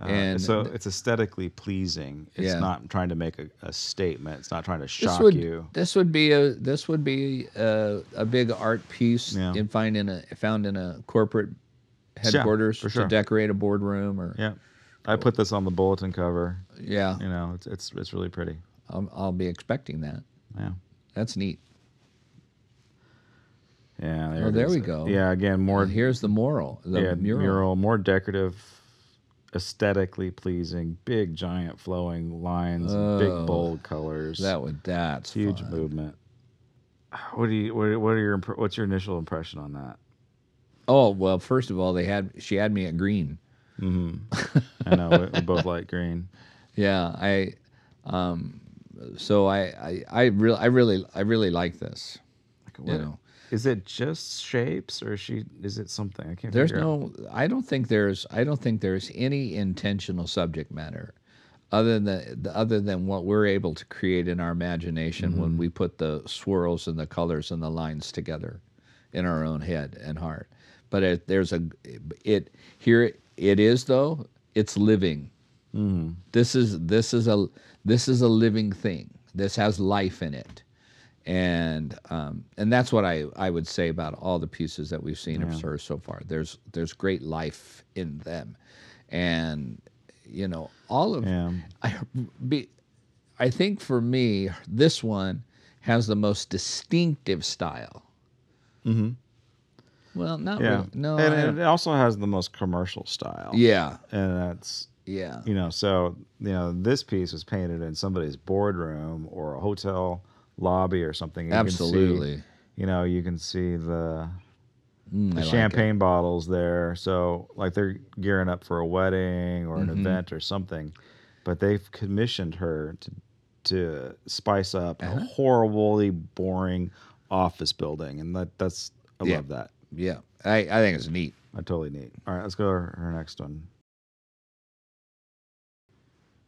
uh, and so it's aesthetically pleasing. It's Yeah. not trying to make a, a statement. It's not trying to this shock would you. this would be a this would be a, a big art piece Yeah. in find in a found in a corporate headquarters for sure. to decorate a boardroom or Yeah. I put this on the bulletin cover. yeah. You know, it's it's it's really pretty. I'll, I'll be expecting that. Yeah. That's neat. Yeah. Oh, it there is. we go. Yeah. Again, more. And here's the moral. The yeah, mural. more decorative, aesthetically pleasing, big giant flowing lines, and big Oh, bold colors. That would that's huge fun. movement. What do you? What, what are your? What's your initial impression on that? Oh well, first of all, they had she had me at green. Mm-hmm. I know we, both like green. (laughs) Yeah, I, um, so I I I really I really I really like this. What- You know, Is it just shapes, or is she? Is it something? I can't. there's figure out. no I don't think there's I don't think there's any intentional subject matter other than the, other than what we're able to create in our imagination when Mhm. we put the swirls and the colors and the lines together in our own head and heart. But it, there's a it here it is though it's living. Mhm. This is this is a this is a living thing. This has life in it, and um, and that's what I, I would say about all the pieces that we've seen Yeah. of her so far. There's there's great life in them, and you know all of Yeah. I be I think for me this one has the most distinctive style. Mm-hmm. Well, not Yeah. really. No, and I it also has the most commercial style. Yeah. and that's Yeah. You know, so you know this piece was painted in somebody's boardroom or a hotel lobby or something. and you can see- Absolutely. you know, you can see the Mm, the I like champagne bottles there. So like they're gearing up for a wedding or an Mhm. event or something, but they've commissioned her to to spice up Uh-huh. a horribly boring office building, and that that's I Yeah. love that. Yeah, I, I think it's neat. I totally neat. All right, let's go to her, her next one.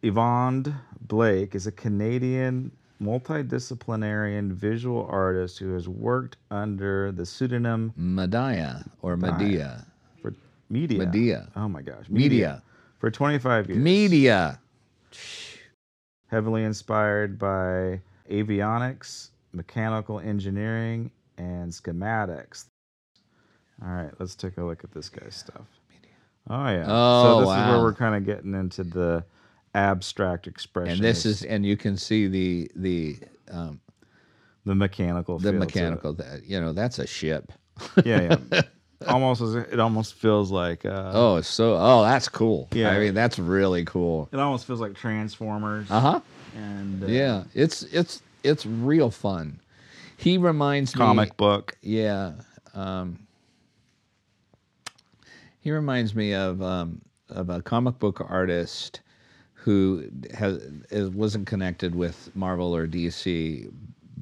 Yvonne Blake is a Canadian multidisciplinarian visual artist who has worked under the pseudonym Medea or Medea. For Mediah. Medea. Oh my gosh. Mediah. For 25 years. Mediah. Heavily inspired by avionics, mechanical engineering, and schematics. All right, let's take a look at this guy's stuff. Oh yeah. Oh, so this is where we're kind of getting into the abstract expression. And this is, and you can see the the um, the mechanical. the feel mechanical. That you know, that's a ship. Yeah, yeah. (laughs) almost as it almost feels like. Uh, Oh, so. Oh, that's cool. Yeah. I mean, that's really cool. It almost feels like Transformers. Uh huh. And uh, Yeah, it's it's it's real fun. He reminds me comic book. Yeah. Um, he reminds me of um, of a comic book artist who has is, wasn't connected with Marvel or DC,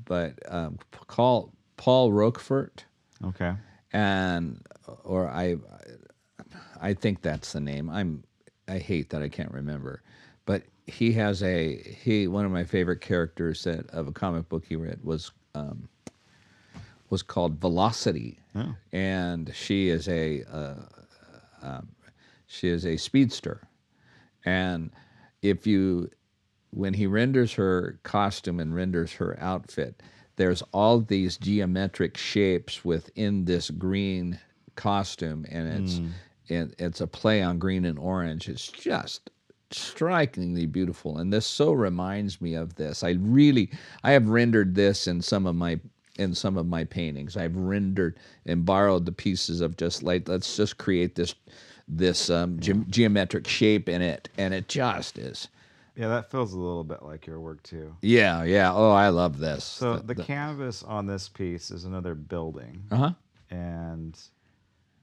but um, Paul Paul Roquefort, Okay. and or I I think that's the name. I'm I hate that I can't remember, but he has a he one of my favorite characters that of a comic book he read was um, was called Velocity, Oh. and she is a uh, um, she is a speedster, and if you when he renders her costume and renders her outfit, there's all these geometric shapes within this green costume, and it's it, it's a play on green and orange. It's just strikingly beautiful, and this so reminds me of this. I really I have rendered this in some of my in some of my paintings. I've rendered and borrowed the pieces of just like let's just create this this um, ge- geometric shape in it, and it just is. Yeah, that feels a little bit like your work too. Yeah, yeah. Oh, I love this. So the, canvas on this piece is another building, uh huh. and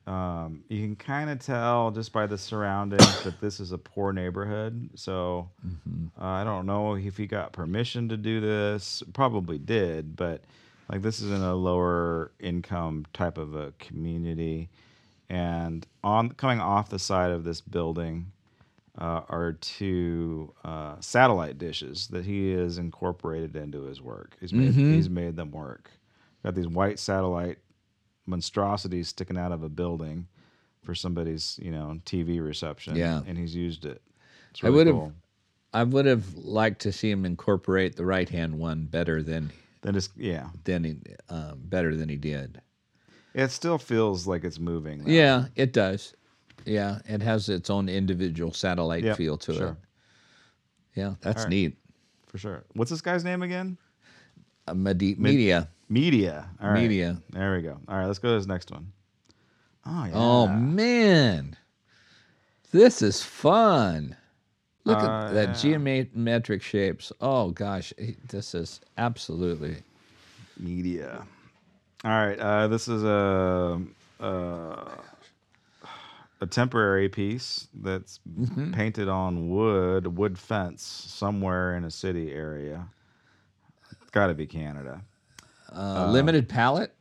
um, you can kind of tell just by the surroundings (coughs) that this is a poor neighborhood. So Mm-hmm. uh, I don't know if he got permission to do this. Probably did, but like this is in a lower income type of a community, and on coming off the side of this building uh, are two uh, satellite dishes that he has incorporated into his work. He's made Mhm. he's made them work. Got these white satellite monstrosities sticking out of a building for somebody's you know TV reception. Yeah. and he's used it. It's I would have, cool. I would have liked to see him incorporate the right hand one better than Then just yeah, than he um, better than he did. it still feels like it's moving. though. Yeah, it does. Yeah, it has its own individual satellite Yep, feel to sure. it. Yeah, that's right. neat. for sure. What's this guy's name again? Uh, medi- Mediah. Mediah. All right. Mediah. There we go. All right, let's go to this next one. Oh yeah. Oh man, this is fun. Look Uh, at that geometric shapes. Oh gosh, this is absolutely. Mediah. All right, uh, this is a a, a temporary piece that's Mm-hmm. painted on wood, wood fence somewhere in a city area. It's got to be Canada. Uh, limited palette,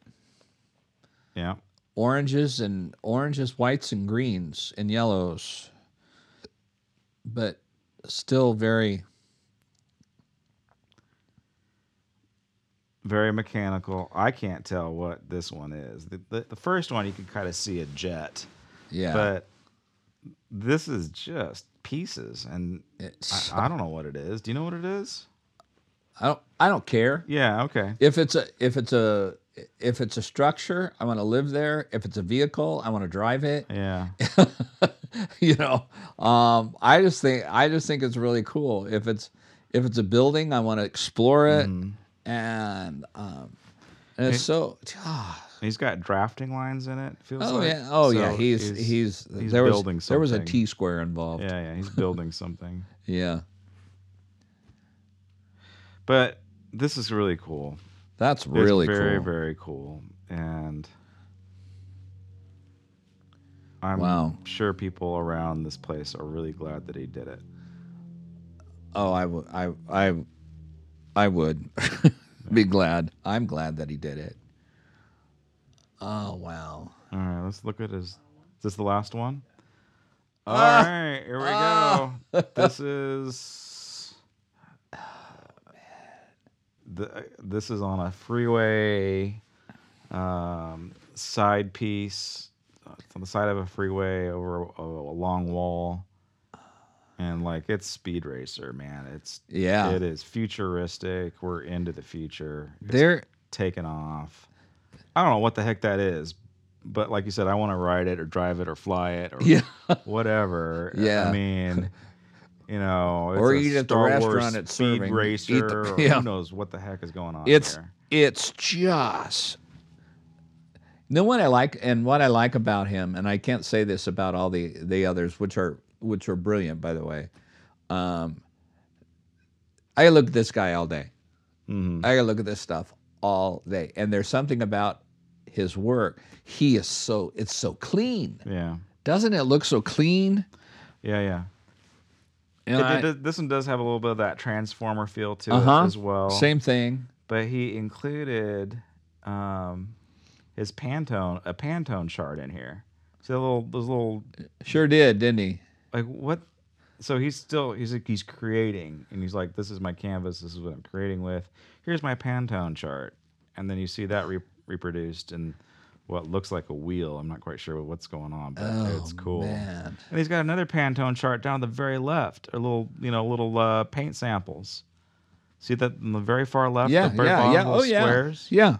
Yeah. oranges and oranges, whites and greens and yellows, but still very. Very mechanical. I can't tell what this one is. The, the, the first one you can kind of see a jet, Yeah, but this is just pieces, and It's- I, I don't know what it is. Do you know what it is? I don't. I don't care. Yeah. Okay. If it's a if it's a if it's a structure, I want to live there. If it's a vehicle, I want to drive it. Yeah. (laughs) (laughs) you know, um, I just think I just think it's really cool. If it's if it's a building, I want to explore it, and um, and it's so. ah, He's got drafting lines in it. Feels oh like. yeah, oh yeah. So He's he's, he's there was building there was a something. T square involved. Yeah, yeah. He's building something. (laughs) yeah. But this is really cool. That's It's really very, cool. very cool. And I'm Wow. sure people around this place are really glad that he did it. Oh, I would, I, I, I would (laughs) be glad. I'm glad that he did it. Oh wow. All right, let's look at his. Is this the last one? All Ah. right, here we Ah. go. (laughs) This is. (sighs) The, this is on a freeway um, side piece. It's on the side of a freeway over a, a long wall, and like it's Speed Racer, man. It's Yeah. it is futuristic. We're into the future. It's There, taken off. I don't know what the heck that is, but like you said, I want to ride it or drive it or fly it or Yeah. (laughs) whatever. Yeah. I mean, you know, it's Or a eat at the Star restaurant Wars it's speed serving. Eat racer. the- (laughs) or yeah. Who knows what the heck is going on it's there? it's just. You know what I like, and what I like about him, and I can't say this about all the the others, which are which are brilliant, by the way. Um, I look at this guy all day. Mhm. I look at this stuff all day, and there's something about his work. He is so it's so clean. Yeah, Doesn't it look so clean? yeah, yeah. And It- I- it this one does have a little bit of that transformer feel to Uh-huh. it as well. Same thing. but he included um, his Pantone, a Pantone chart in here. See the little, those little Sure did, didn't he? like what so he's still he's like he's creating and he's like this is my canvas this is what i'm creating with here's my pantone chart and then you see that re- reproduced in what looks like a wheel i'm not quite sure what's going on but it's Oh, cool man. and he's got another pantone chart down the very left a little you know little uh, paint samples see that on the very far left Yeah, the very yeah, yeah. Oh, yeah. squares Yeah.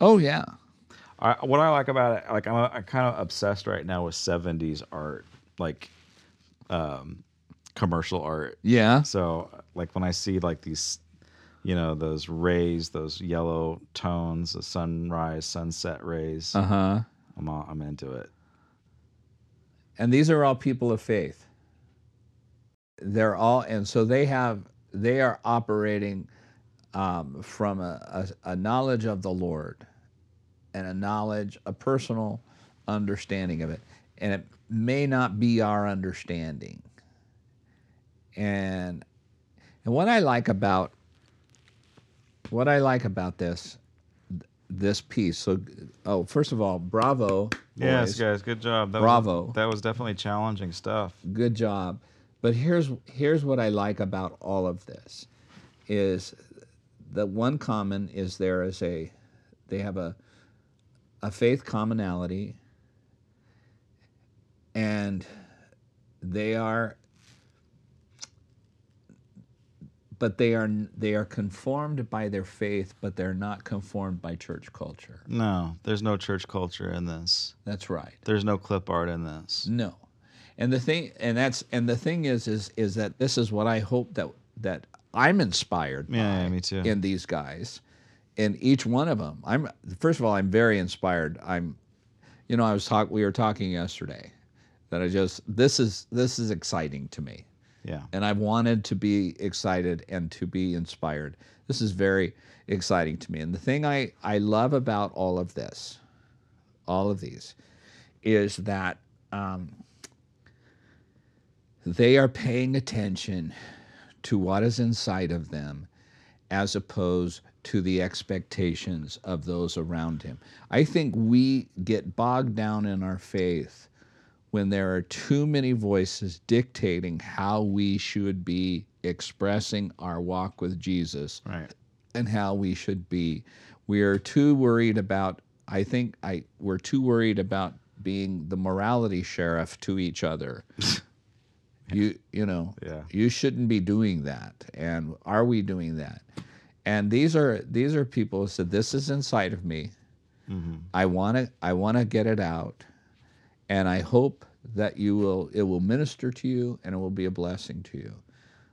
Oh, yeah. I, what I like about it, like I'm, I'm kind of obsessed right now with '70s art, like um, commercial art. Yeah. So, like when I see like these, you know, those rays, those yellow tones, the sunrise, sunset rays, Uh huh. I'm all, I'm into it. And these are all people of faith. They're all, and so they have, they are operating um, from a, a, a knowledge of the Lord and a knowledge, a personal understanding of it. And it may not be our understanding. And and what I like about what I like about this this piece. So, oh, first of all, bravo. Yes, guys, good job. That Bravo. Was, that was definitely challenging stuff. good job but here's here's what i like about all of this is the one common is there is a they have a a faith commonality and they are but they are they are conformed by their faith but they're not conformed by church culture No, there's no church culture in this. that's right There's no clip art in this. No, and the thing, and that's, and the thing is, is, is that this is what I hope that that I'm inspired Yeah, by yeah, me too. in these guys, in each one of them. I'm first of all, I'm very inspired. I'm, you know, I was talk, we were talking yesterday, that I just this is this is exciting to me, Yeah. and I've wanted to be excited and to be inspired. This is very exciting to me, and the thing I I love about all of this, all of these, is that. Um, they are paying attention to what is inside of them as opposed to the expectations of those around him. I think we get bogged down in our faith when there are too many voices dictating how we should be expressing our walk with Jesus Right. and how we should be. We are too worried about I think I we're too worried about being the morality sheriff to each other. (laughs) you you know, Yeah. you shouldn't be doing that. And are we doing that? And these are these are people who said this is inside of me. Mm-hmm. I want to I want to get it out. And I hope that you will it will minister to you and it will be a blessing to you.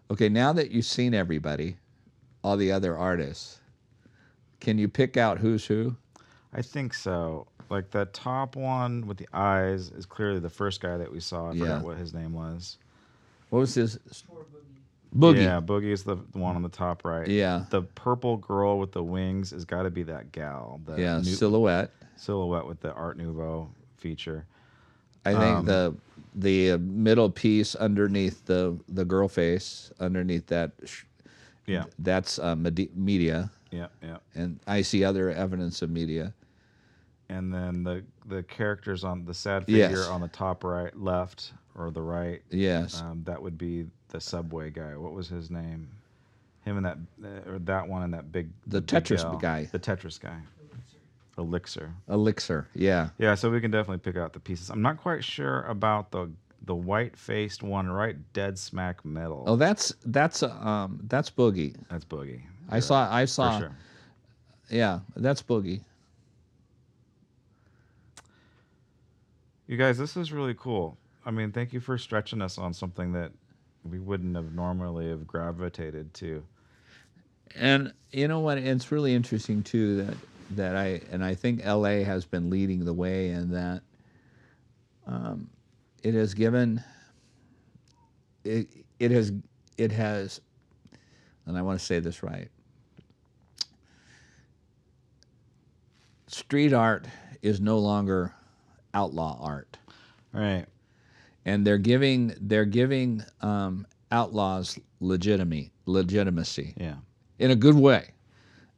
Okay, now that you've seen everybody, all the other artists, can you pick out who's who? I think so. Like the top one with the eyes is clearly the first guy that we saw. I Yeah. forgot what his name was. What was his Boogie? Yeah, Boogie is the, the one on the top right. Yeah. The purple girl with the wings has got to be that gal. The Yeah, nu- silhouette. silhouette with the Art Nouveau feature. I think Um, the the uh, middle piece underneath the the girl face underneath that sh- Yeah. that's uh, medi- Mediah Yeah, yeah. and I see other evidence of Mediah. And then the the characters on the sad figure Yes. on the top right, left or the right. Yes. Um, that would be the subway guy. What was his name? Him and that uh, or that one and that big The Tetris guy. The Tetris guy. Elicser. Elicser. Yeah. Yeah, so we can definitely pick out the pieces. I'm not quite sure about the the white faced one right dead smack middle. Oh, that's that's um that's Boogie. That's Boogie. I saw I saw sure. Yeah, that's Boogie. You guys, this is really cool. I mean, thank you for stretching us on something that we wouldn't have normally have gravitated to. And you know what? It's really interesting too that that I and I think L.A. has been leading the way in that. Um, it has given. It it has it has, and I want to say this right. Street art is no longer outlaw art, Right. And they're giving they're giving um, outlaws legitimacy legitimacy Yeah. in a good way.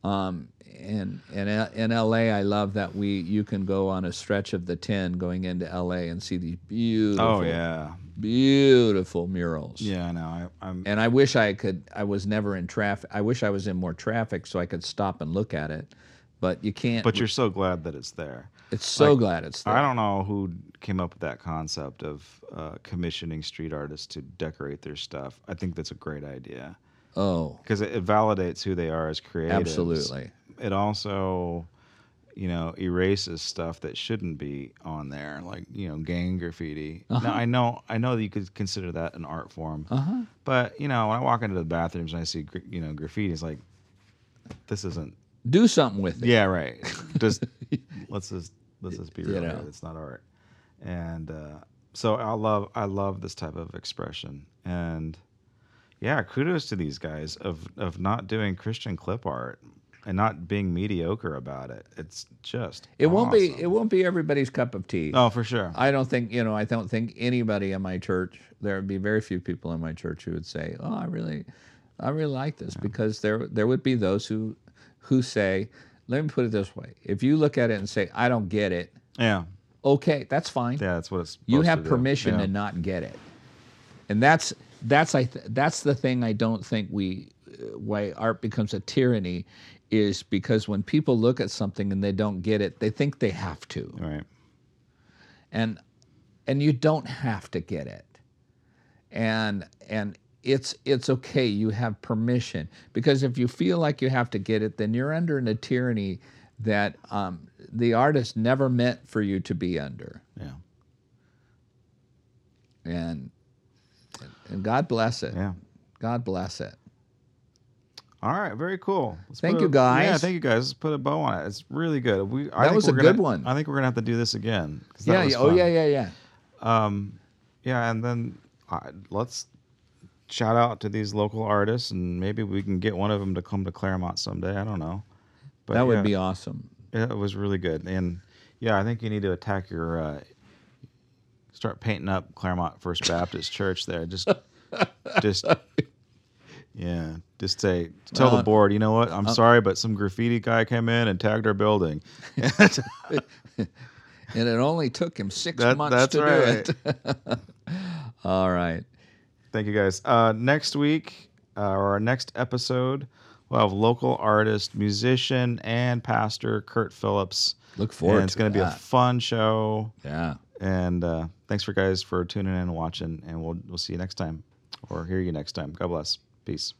Um, in in in LA, I love that we you can go on a stretch of the ten going into LA and see these beautiful, Oh yeah, beautiful murals. yeah. I know. I, I'm. And I wish I could. I was never in traffic. I wish I was in more traffic so I could stop and look at it. But you can't. But you're so glad that it's there. It's so like, glad it's there. I don't know who came up with that concept of uh, commissioning street artists to decorate their stuff. I think that's a great idea Oh, because it, it validates who they are as creatives. Absolutely. It also, you know, erases stuff that shouldn't be on there, like you know, gang graffiti. Now I know, I know that you could consider that an art form, uh-huh. but you know, when I walk into the bathrooms and I see, you know, graffiti, it's like, this isn't. Do something with it. Yeah, right. Just (laughs) let's just let's just be You real. know. here. It's not art, and uh, so I love I love this type of expression, and yeah, kudos to these guys of of not doing Christian clip art and not being mediocre about it. It's just It won't be. It won't be everybody's cup of tea. Oh, for sure. I don't think you know. I don't think anybody in my church. There would be very few people in my church who would say, "Oh, I really, I really like this," because there there would be those who who say, "Let me put it this way: If you look at it and say, I don't get it, yeah, okay, that's fine. yeah, that's what it's. you have to permission Yeah. to not get it, and that's that's I th- that's the thing I don't think we uh, why art becomes a tyranny is because when people look at something and they don't get it, they think they have to Right. and and you don't have to get it and and it's it's okay you have permission because if you feel like you have to get it then you're under a tyranny that um, the artist never meant for you to be under Yeah. and and god bless it Yeah. god bless it All right, very cool. Let's Thank you, a- guys. Yeah, thank you guys. Let's put a bow on it. It's really good. We I That think was a we're good gonna- one. I think we're gonna have to do this again. yeah yeah, oh yeah yeah yeah Um, yeah, and then uh, let's shout out to these local artists, and maybe we can get one of them to come to Claremont someday. I don't know, but that would yeah, be awesome yeah, it was really good. And yeah, I think you need to attack your. Uh, start painting up Claremont First Baptist Church there. Just, (laughs) just. Yeah, just say tell Well, the board. You know what? I'm uh, sorry, but some graffiti guy came in and tagged our building. (laughs) and it only took him six That- months to right. do it (laughs) all right Thank you guys. Uh, next week, uh, or our next episode, we'll have local artist, musician, and pastor Kurt Phillips. Look forward And it's going to be a fun show. yeah And uh, thanks for guys for tuning in and watching. And we'll we'll see you next time, or hear you next time. God bless. Peace.